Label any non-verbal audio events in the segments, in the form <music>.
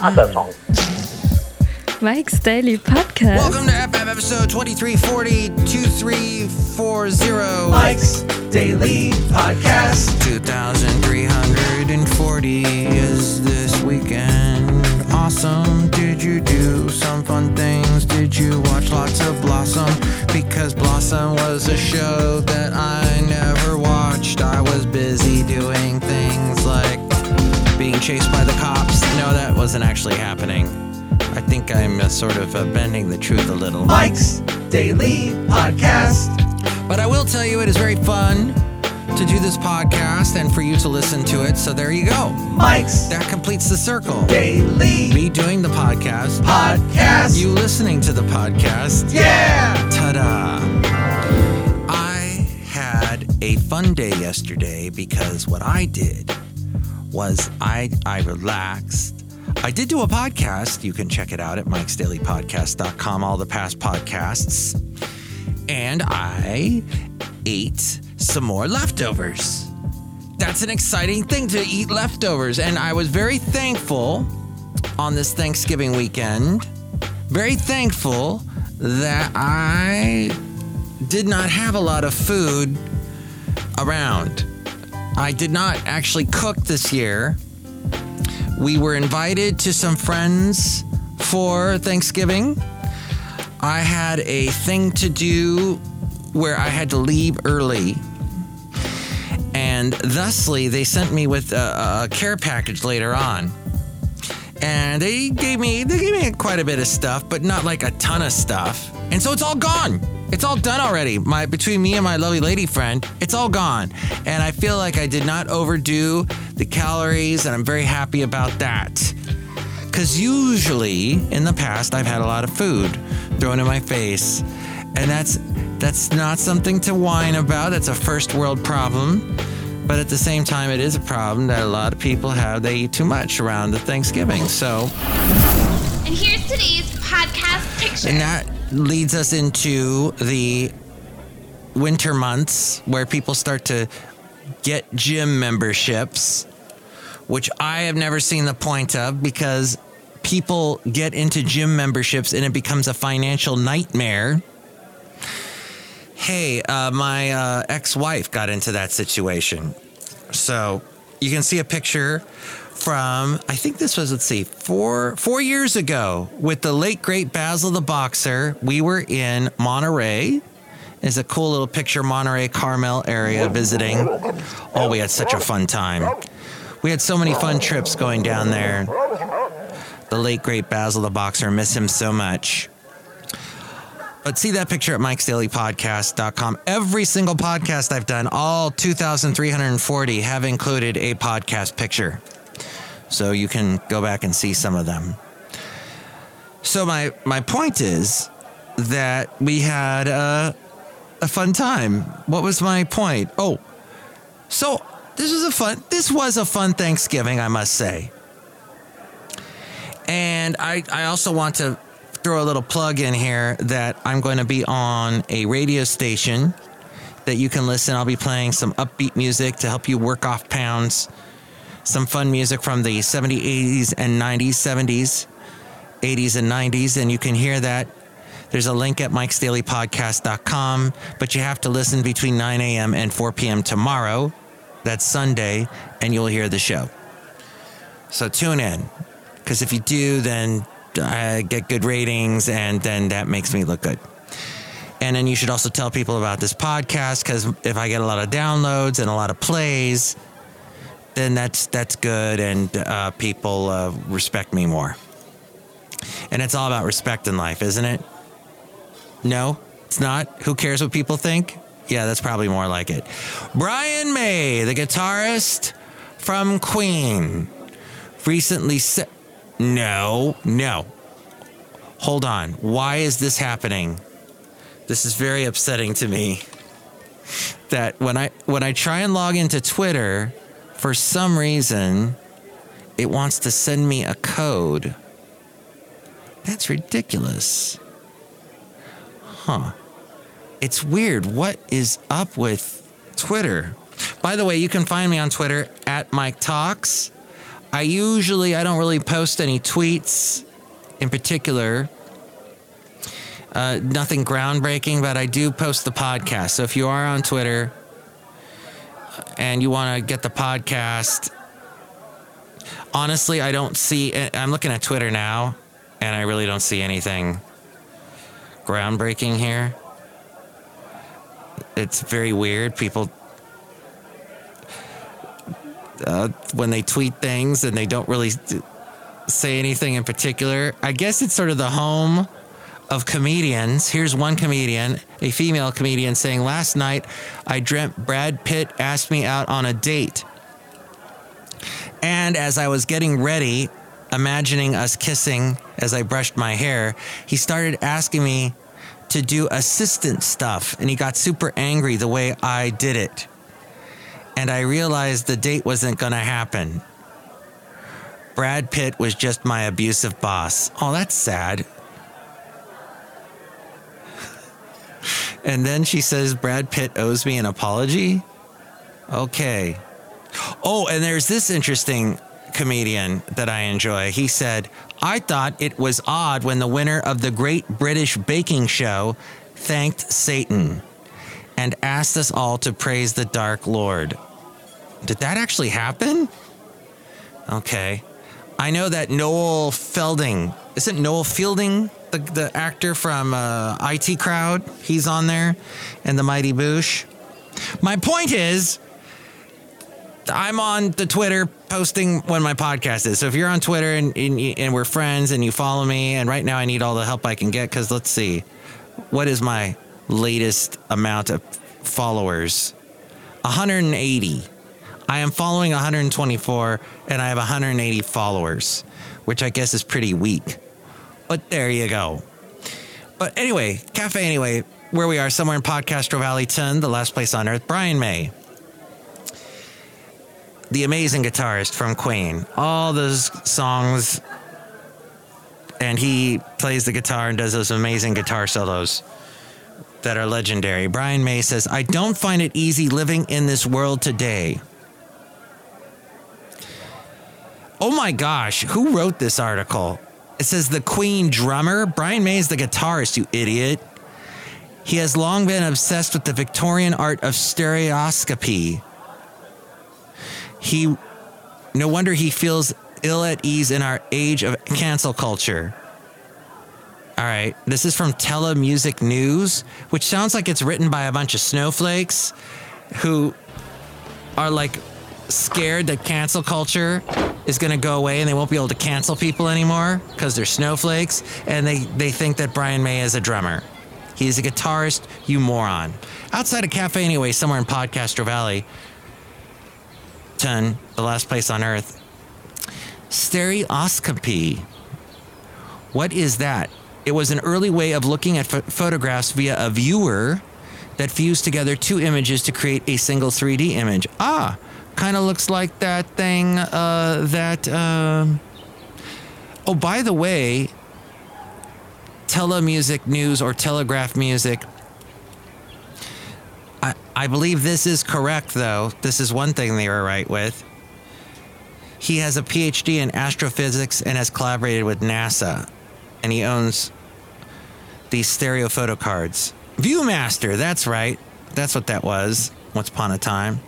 other song. Mike's Daily Podcast. Welcome to FF episode 2340 2340. Mike's Daily Podcast. 2340 is this weekend. Awesome. Did you do some fun things? Did you watch lots of Blossom? Because Blossom was a show that I never watched. I was busy doing things like being chased by the cops. No, that wasn't actually happening. I think I'm uh, sort of uh, bending the truth a little. Mike's Daily Podcast. But I will tell you, it is very fun to do this podcast and for you to listen to it. So there you go. Mike's That completes the circle. Daily Me doing the podcast, Podcast. you listening to the podcast. yeah. Ta da! I had a fun day yesterday because what I did was I I relaxed. I did do a podcast. You can check it out at mikesdailypodcast.com, all the past podcasts. And I ate some more leftovers. That's an exciting thing to eat leftovers. And I was very thankful on this Thanksgiving weekend. Very thankful that I did not have a lot of food around. I did not actually cook this year. We were invited to some friends for Thanksgiving. I had a thing to do where I had to leave early. And thusly, they sent me with a, a care package later on. And they gave me they gave me quite a bit of stuff, but not like a ton of stuff. And so it's all gone. It's all done already. My between me and my lovely lady friend, it's all gone. And I feel like I did not overdo the calories, and I'm very happy about that. Because usually in the past, I've had a lot of food thrown in my face, and that's that's not something to whine about. That's a first world problem. But at the same time, it is a problem that a lot of people have. They eat too much around the Thanksgiving. So, And here's today's podcast picture. and that leads us into the winter months where people start to get gym memberships, which I have never seen the point of because people get into gym memberships and it becomes a financial nightmare. Hey, uh, my uh, ex wife got into that situation. So you can see a picture from I think this was let's see four four years ago with the late great Basil the boxer. We were in Monterey. Is a cool little picture Monterey Carmel area visiting. Oh, we had such a fun time. We had so many fun trips going down there. The late great Basil the boxer, miss him so much. But see that picture at Mike's Daily mikesdailypodcast.com. Every single podcast I've done, all 2,340, have included a podcast picture. So you can go back and see some of them. So my my point is that we had a, a fun time. What was my point? Oh, so this was a fun this was a fun Thanksgiving, I must say. And I, I also want to throw a little plug in here that I'm going to be on a radio station that you can listen. I'll be playing some upbeat music to help you work off pounds, some fun music from the 70s, 80s, and 90s, 70s, 80s, and 90s. And you can hear that. There's a link at mikesdailypodcast.com, but you have to listen between 9 a.m. and 4 p.m. tomorrow. That's Sunday, and you'll hear the show. So tune in, because if you do, then I get good ratings, and then that makes me look good. And then you should also tell people about this podcast, because if I get a lot of downloads and a lot of plays, then that's that's good, and uh, people uh, respect me more. And it's all about respect in life, isn't it? No, it's not. Who cares what people think? Yeah, that's probably more like it. Brian May, the guitarist from Queen, recently said, No, no. Hold on. Why is this happening? This is very upsetting to me. That when I when I try and log into Twitter, for some reason, it wants to send me a code. That's ridiculous. Huh. It's weird. What is up with Twitter? By the way, you can find me on Twitter at Mike Talks. I usually I don't really post any tweets in particular. Uh, nothing groundbreaking, but I do post the podcast. So if you are on Twitter and you want to get the podcast, honestly, I don't see. I'm looking at Twitter now, and I really don't see anything groundbreaking here. It's very weird. People uh, when they tweet things and they don't really say anything in particular. I guess it's sort of the home of comedians. Here's one comedian, a female comedian, saying, Last night I dreamt Brad Pitt asked me out on a date. And as I was getting ready, imagining us kissing as I brushed my hair, he started asking me to do assistant stuff. And he got super angry the way I did it and I realized the date wasn't going to happen. Brad Pitt was just my abusive boss. Oh, that's sad. And then she says Brad Pitt owes me an apology. Okay. Oh, and there's this interesting comedian that I enjoy. He said, I thought it was odd when the winner of the Great British Baking Show thanked Satan and asked us all to praise the Dark Lord. Did that actually happen? Okay. I know that Noel Fielding, isn't Noel Fielding the, the actor from uh, IT Crowd? He's on there and the Mighty Boosh. My point is, I'm on the Twitter posting when my podcast is. So if you're on Twitter and, and, and we're friends and you follow me, and right now I need all the help I can get because let's see, what is my latest amount of followers? 180. I am following 124 and I have 180 followers, which I guess is pretty weak. But there you go. But anyway, Cafe Anyway, where we are, somewhere in Podcastro Valleyton, the last place on earth, Brian May. The amazing guitarist from Queen. All those songs, and he plays the guitar and does those amazing guitar solos that are legendary. Brian May says, I don't find it easy living in this world today. Oh my gosh, who wrote this article? It says the Queen drummer, Brian May is the guitarist, you idiot. He has long been obsessed with the Victorian art of stereoscopy. He no wonder he feels ill at ease in our age of cancel culture. All right, this is from Telemusic News, which sounds like it's written by a bunch of snowflakes who are like scared that cancel culture is going to go away and they won't be able to cancel people anymore because they're snowflakes and they, they think that Brian May is a drummer. He's a guitarist, you moron. Outside a cafe, anyway, somewhere in Podcaster Valley, 10, the last place on earth. Stereoscopy. What is that? It was an early way of looking at photographs via a viewer that fused together two images to create a single 3D image. Ah, kind of looks like that thing uh, that. Uh, oh, by the way, telemusic news or telegraph music. I, I believe this is correct, though. This is one thing they were right with. He has a PhD in astrophysics and has collaborated with NASA, and he owns these stereo photo cards. Viewmaster, that's right. That's what that was once upon a time.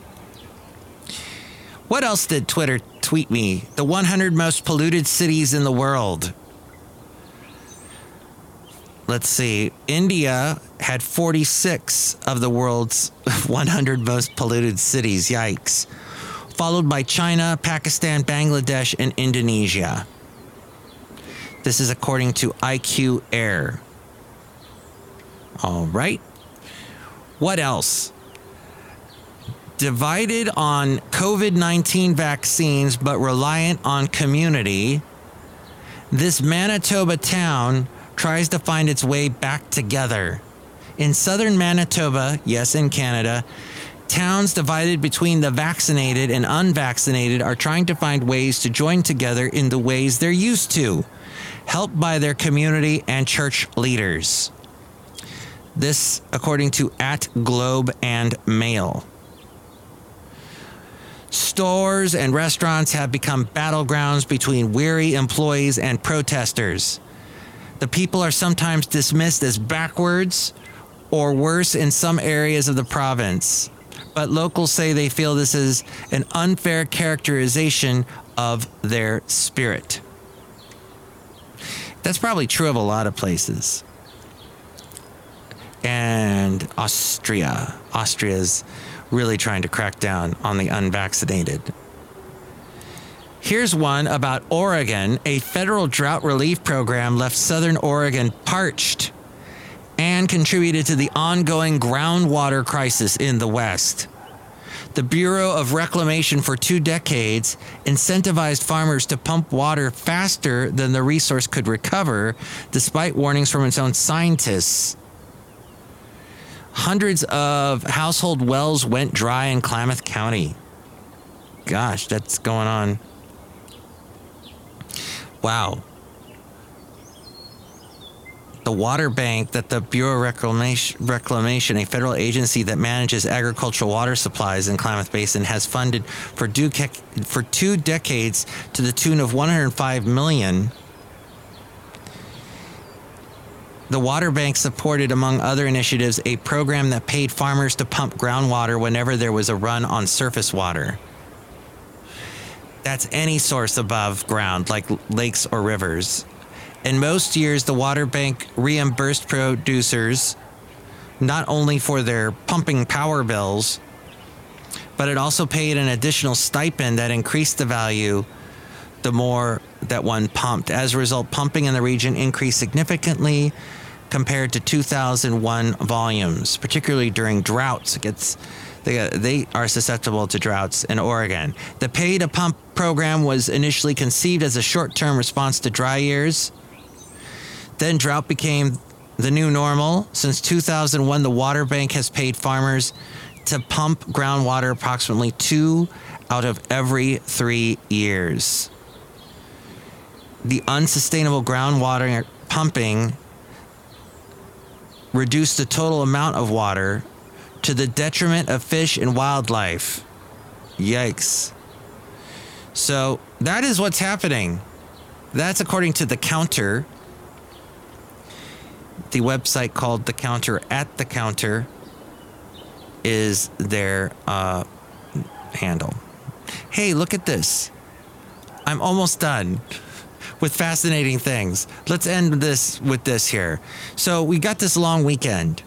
What else did Twitter tweet me? The 100 most polluted cities in the world. Let's see. India had 46 of the world's <laughs> 100 most polluted cities. Yikes. Followed by China, Pakistan, Bangladesh, and Indonesia. This is according to IQ Air. All right. What else? Divided on COVID 19 vaccines but reliant on community, this Manitoba town tries to find its way back together. In southern Manitoba, yes, in Canada, towns divided between the vaccinated and unvaccinated are trying to find ways to join together in the ways they're used to, helped by their community and church leaders. This, according to at Globe and Mail. Stores and restaurants have become battlegrounds between weary employees and protesters. The people are sometimes dismissed as backwards or worse in some areas of the province. But locals say they feel this is an unfair characterization of their spirit. That's probably true of a lot of places. And Austria. Austria's really trying to crack down on the unvaccinated. Here's one about Oregon. A federal drought relief program left southern Oregon parched and contributed to the ongoing groundwater crisis in the West. The Bureau of Reclamation for two decades incentivized farmers to pump water faster than the resource could recover, despite warnings from its own scientists. Hundreds of household wells went dry in Klamath County. Gosh, that's going on. Wow. The water bank that the Bureau of Reclamation, Reclamation, a federal agency that manages agricultural water supplies in Klamath Basin, has funded for, for two decades to the tune of 105 million the water bank supported, among other initiatives, a program that paid farmers to pump groundwater whenever there was a run on surface water. That's any source above ground, like lakes or rivers. In most years, the water bank reimbursed producers not only for their pumping power bills, but it also paid an additional stipend that increased the value the more that one pumped. As a result, pumping in the region increased significantly compared to 2001 volumes, particularly during droughts. It gets, they, uh, they are susceptible to droughts in Oregon. The pay to pump program was initially conceived as a short term response to dry years. Then drought became the new normal. Since 2001, the water bank has paid farmers to pump groundwater approximately two out of every three years. The unsustainable groundwater pumping reduce the total amount of water to the detriment of fish and wildlife. Yikes. So that is what's happening. That's according to The Counter, the website called The Counter at the Counter is their uh, handle. Hey, look at this. I'm almost done with fascinating things. Let's end this with this here. So, we got this long weekend.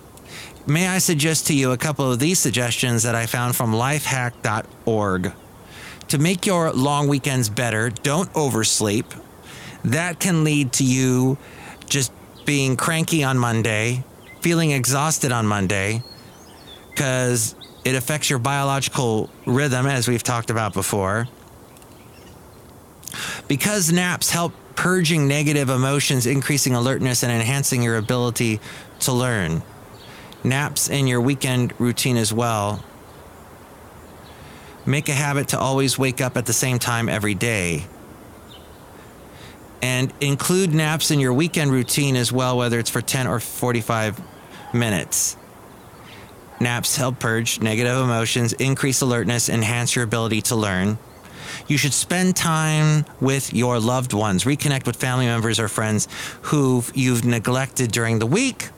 May I suggest to you a couple of these suggestions that I found from lifehack.org? To make your long weekends better, don't oversleep. That can lead to you just being cranky on Monday, feeling exhausted on Monday, because it affects your biological rhythm, as we've talked about before. Because naps help purging negative emotions, increasing alertness, and enhancing your ability to learn. Naps in your weekend routine as well. Make a habit to always wake up at the same time every day. And include naps in your weekend routine as well, whether it's for 10 or 45 minutes. Naps help purge negative emotions, increase alertness, enhance your ability to learn. You should spend time with your loved ones, reconnect with family members or friends who you've neglected during the week.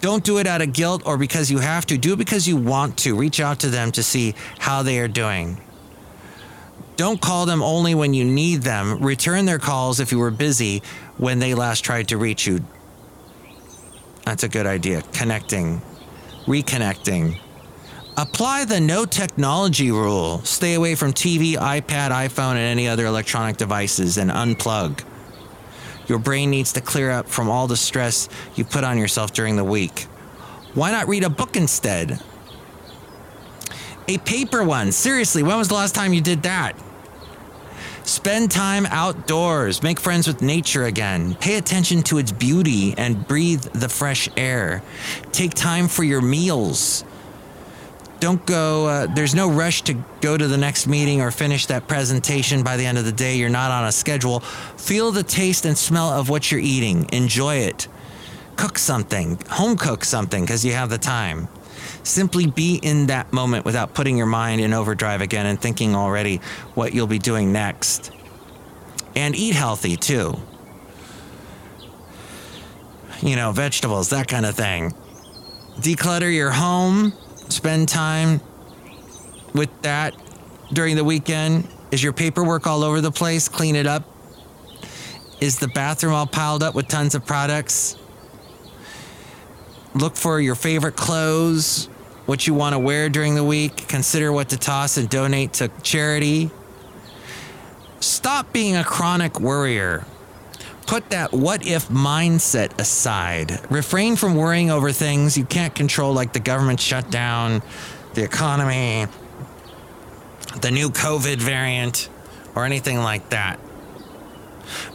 Don't do it out of guilt or because you have to. Do it because you want to. Reach out to them to see how they are doing. Don't call them only when you need them. Return their calls if you were busy when they last tried to reach you. That's a good idea. Connecting, reconnecting. Apply the no technology rule. Stay away from TV, iPad, iPhone, and any other electronic devices and unplug. Your brain needs to clear up from all the stress you put on yourself during the week. Why not read a book instead? A paper one. Seriously, when was the last time you did that? Spend time outdoors. Make friends with nature again. Pay attention to its beauty and breathe the fresh air. Take time for your meals don't go uh, there's no rush to go to the next meeting or finish that presentation by the end of the day. You're not on a schedule. Feel the taste and smell of what you're eating. Enjoy it. Cook something. Home cook something because you have the time. Simply be in that moment without putting your mind in overdrive again and thinking already what you'll be doing next. And eat healthy too. You know, vegetables, that kind of thing. Declutter your home, spend time with that during the weekend. Is your paperwork all over the place? Clean it up. Is the bathroom all piled up with tons of products? Look for your favorite clothes, what you want to wear during the week. Consider what to toss and donate to charity. Stop being a chronic worrier. Put that what if mindset aside. Refrain from worrying over things you can't control, like the government shutdown, the economy, the new COVID variant, or anything like that.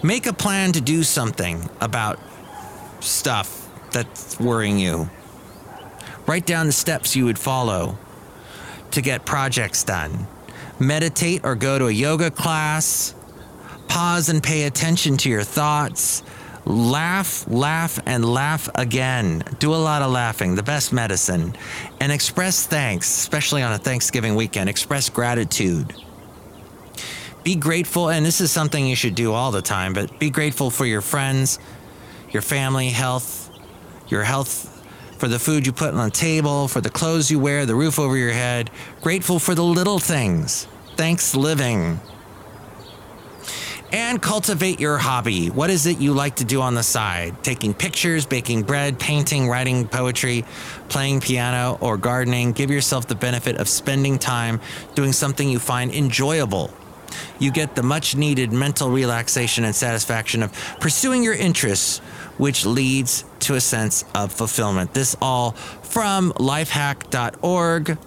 Make a plan to do something about stuff that's worrying you. Write down the steps you would follow to get projects done. Meditate or go to a yoga class. Pause and pay attention to your thoughts. Laugh, laugh, and laugh again. Do a lot of laughing, the best medicine. And express thanks, especially on a Thanksgiving weekend. Express gratitude. Be grateful, and this is something you should do all the time, but be grateful for your friends, your family, health, your health, for the food you put on the table, for the clothes you wear, the roof over your head. Grateful for the little things. Thanks living. And cultivate your hobby. What is it you like to do on the side? Taking pictures, baking bread, painting, writing poetry, playing piano, or gardening. Give yourself the benefit of spending time doing something you find enjoyable you get the much needed mental relaxation and satisfaction of pursuing your interests, which leads to a sense of fulfillment. This all from lifehack.org.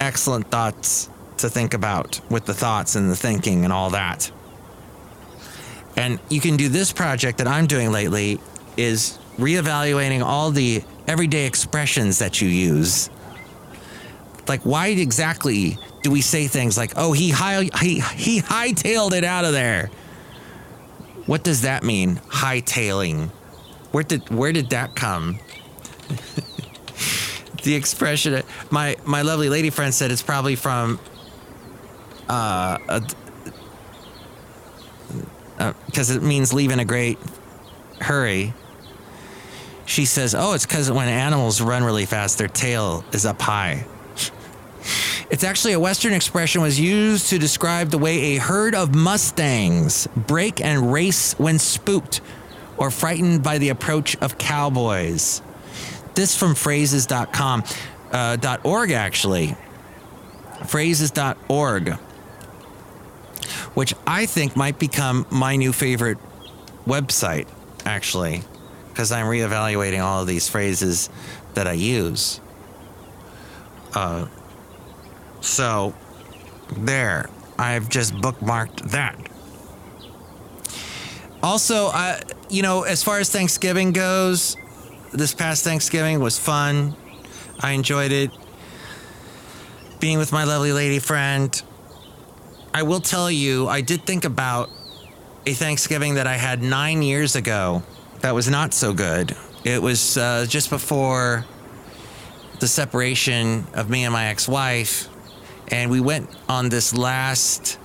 Excellent thoughts to think about with the thoughts and the thinking and all that. And you can do this project that I'm doing lately is reevaluating all the everyday expressions that you use. Like why exactly do we say things like, "Oh, he high he he hightailed it out of there"? What does that mean? Hightailing. Where did where did that come? <laughs> the expression. My my lovely lady friend said it's probably from. Uh, because uh, it means leave in a great hurry. She says, "Oh, it's because when animals run really fast, their tail is up high." <laughs> It's actually a Western expression was used to describe the way a herd of Mustangs break and race when spooked or frightened by the approach of cowboys. This from phrases.com, uh, .org actually. Phrases.org, which I think might become my new favorite website, actually, because I'm reevaluating all of these phrases that I use. Uh, so, there. I've just bookmarked that. Also, uh, you know, as far as Thanksgiving goes, this past Thanksgiving was fun. I enjoyed it. Being with my lovely lady friend. I will tell you, I did think about a Thanksgiving that I had nine years ago that was not so good. It was uh, just before the separation of me and my ex wife and we went on this last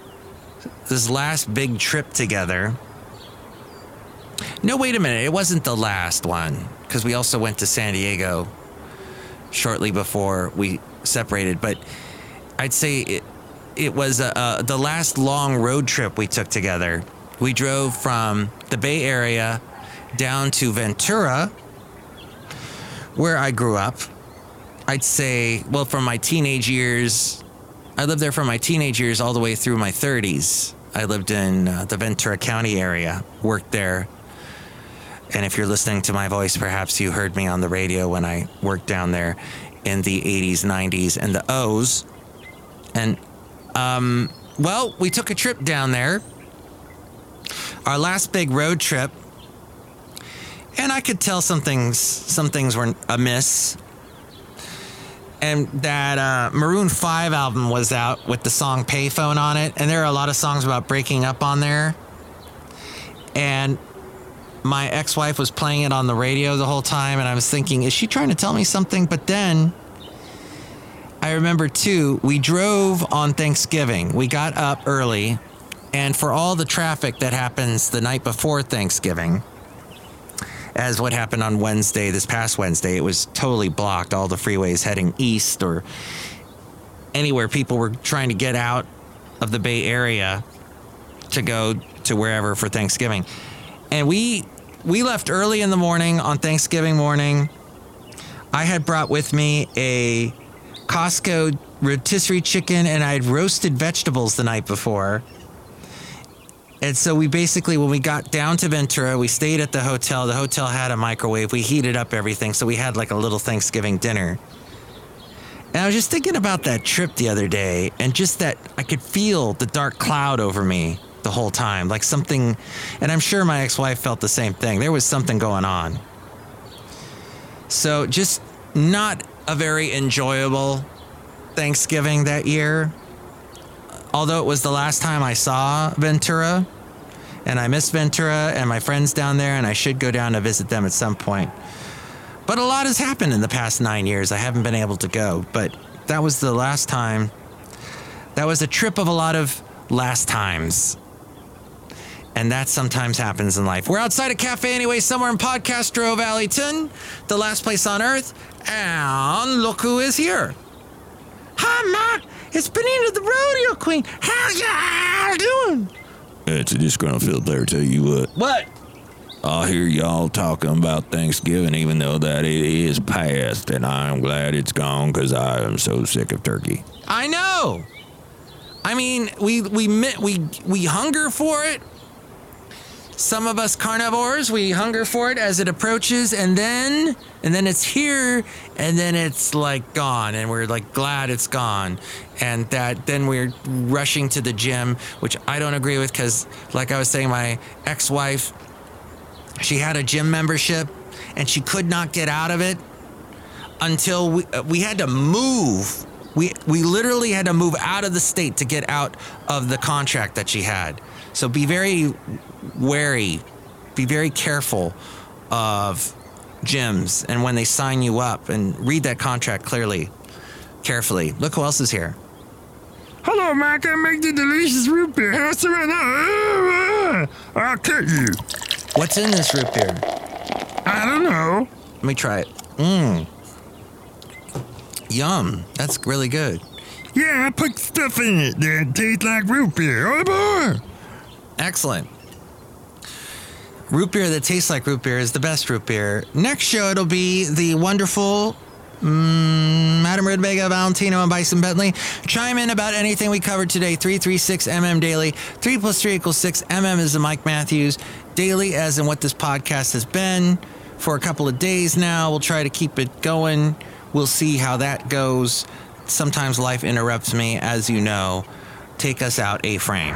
this last big trip together. No, wait a minute. It wasn't the last one because we also went to San Diego shortly before we separated. But I'd say it, it was uh, uh, the last long road trip we took together. We drove from the Bay Area down to Ventura, where I grew up. I'd say, well, from my teenage years I lived there from my teenage years all the way through my 30s. I lived in uh, the Ventura County area, worked there. And if you're listening to my voice, perhaps you heard me on the radio when I worked down there in the 80s, 90s, and the O's. And, um, well, we took a trip down there, our last big road trip. And I could tell some things, some things were amiss and that uh, Maroon 5 album was out with the song Payphone on it. And there are a lot of songs about breaking up on there. And my ex wife was playing it on the radio the whole time. And I was thinking, is she trying to tell me something? But then I remember too, we drove on Thanksgiving. We got up early, and for all the traffic that happens the night before Thanksgiving, as what happened on Wednesday, this past Wednesday, it was totally blocked. All the freeways heading east or anywhere people were trying to get out of the Bay Area to go to wherever for Thanksgiving. And we we left early in the morning on Thanksgiving morning. I had brought with me a Costco rotisserie chicken and I had roasted vegetables the night before. And so we basically, when we got down to Ventura, we stayed at the hotel. The hotel had a microwave. We heated up everything. So we had like a little Thanksgiving dinner. And I was just thinking about that trip the other day and just that I could feel the dark cloud over me the whole time. Like something, and I'm sure my ex wife felt the same thing. There was something going on. So just not a very enjoyable Thanksgiving that year. Although it was the last time I saw Ventura, and I miss Ventura and my friends down there, and I should go down to visit them at some point. But a lot has happened in the past nine years. I haven't been able to go, but that was the last time. That was a trip of a lot of last times. And that sometimes happens in life. We're outside a cafe anyway, somewhere in Podcastro Valleyton, the last place on earth. And look who is here. Hi, Matt. It's Benita the Rodeo Queen. How y'all doing? It's a disgruntled fiddle player. tell you what. What? I hear y'all talking about Thanksgiving, even though that it is past, and I'm glad it's gone because I am so sick of turkey. I know. I mean, we we we we hunger for it. Some of us carnivores, we hunger for it as it approaches, and then and then it's here, and then it's like gone, and we're like glad it's gone, and that then we're rushing to the gym, which I don't agree with because, like I was saying, my ex-wife, she had a gym membership, and she could not get out of it until we uh, we had to move. We we literally had to move out of the state to get out of the contract that she had. So be very wary, be very careful of gyms and when they sign you up and read that contract clearly, carefully. Look who else is here. Hello, Mike. I make the delicious root beer. How's it right now? I'll cut you. What's in this root beer? I don't know. Let me try it. Mmm. Yum. That's really good. Yeah, I put stuff in it that tastes like root beer. Oh boy. Excellent. Root beer that tastes like root beer is the best root beer. Next show, it'll be the wonderful mm, Madame Rootabega, Valentino, and Bison Bentley. Chime in about anything we covered today. 336 MM Daily. 3 plus 3 equals 6. MM is the Mike Matthews. Daily, as in what this podcast has been for a couple of days now. We'll try to keep it going. We'll see how that goes. Sometimes life interrupts me, as you know. Take us out, A frame.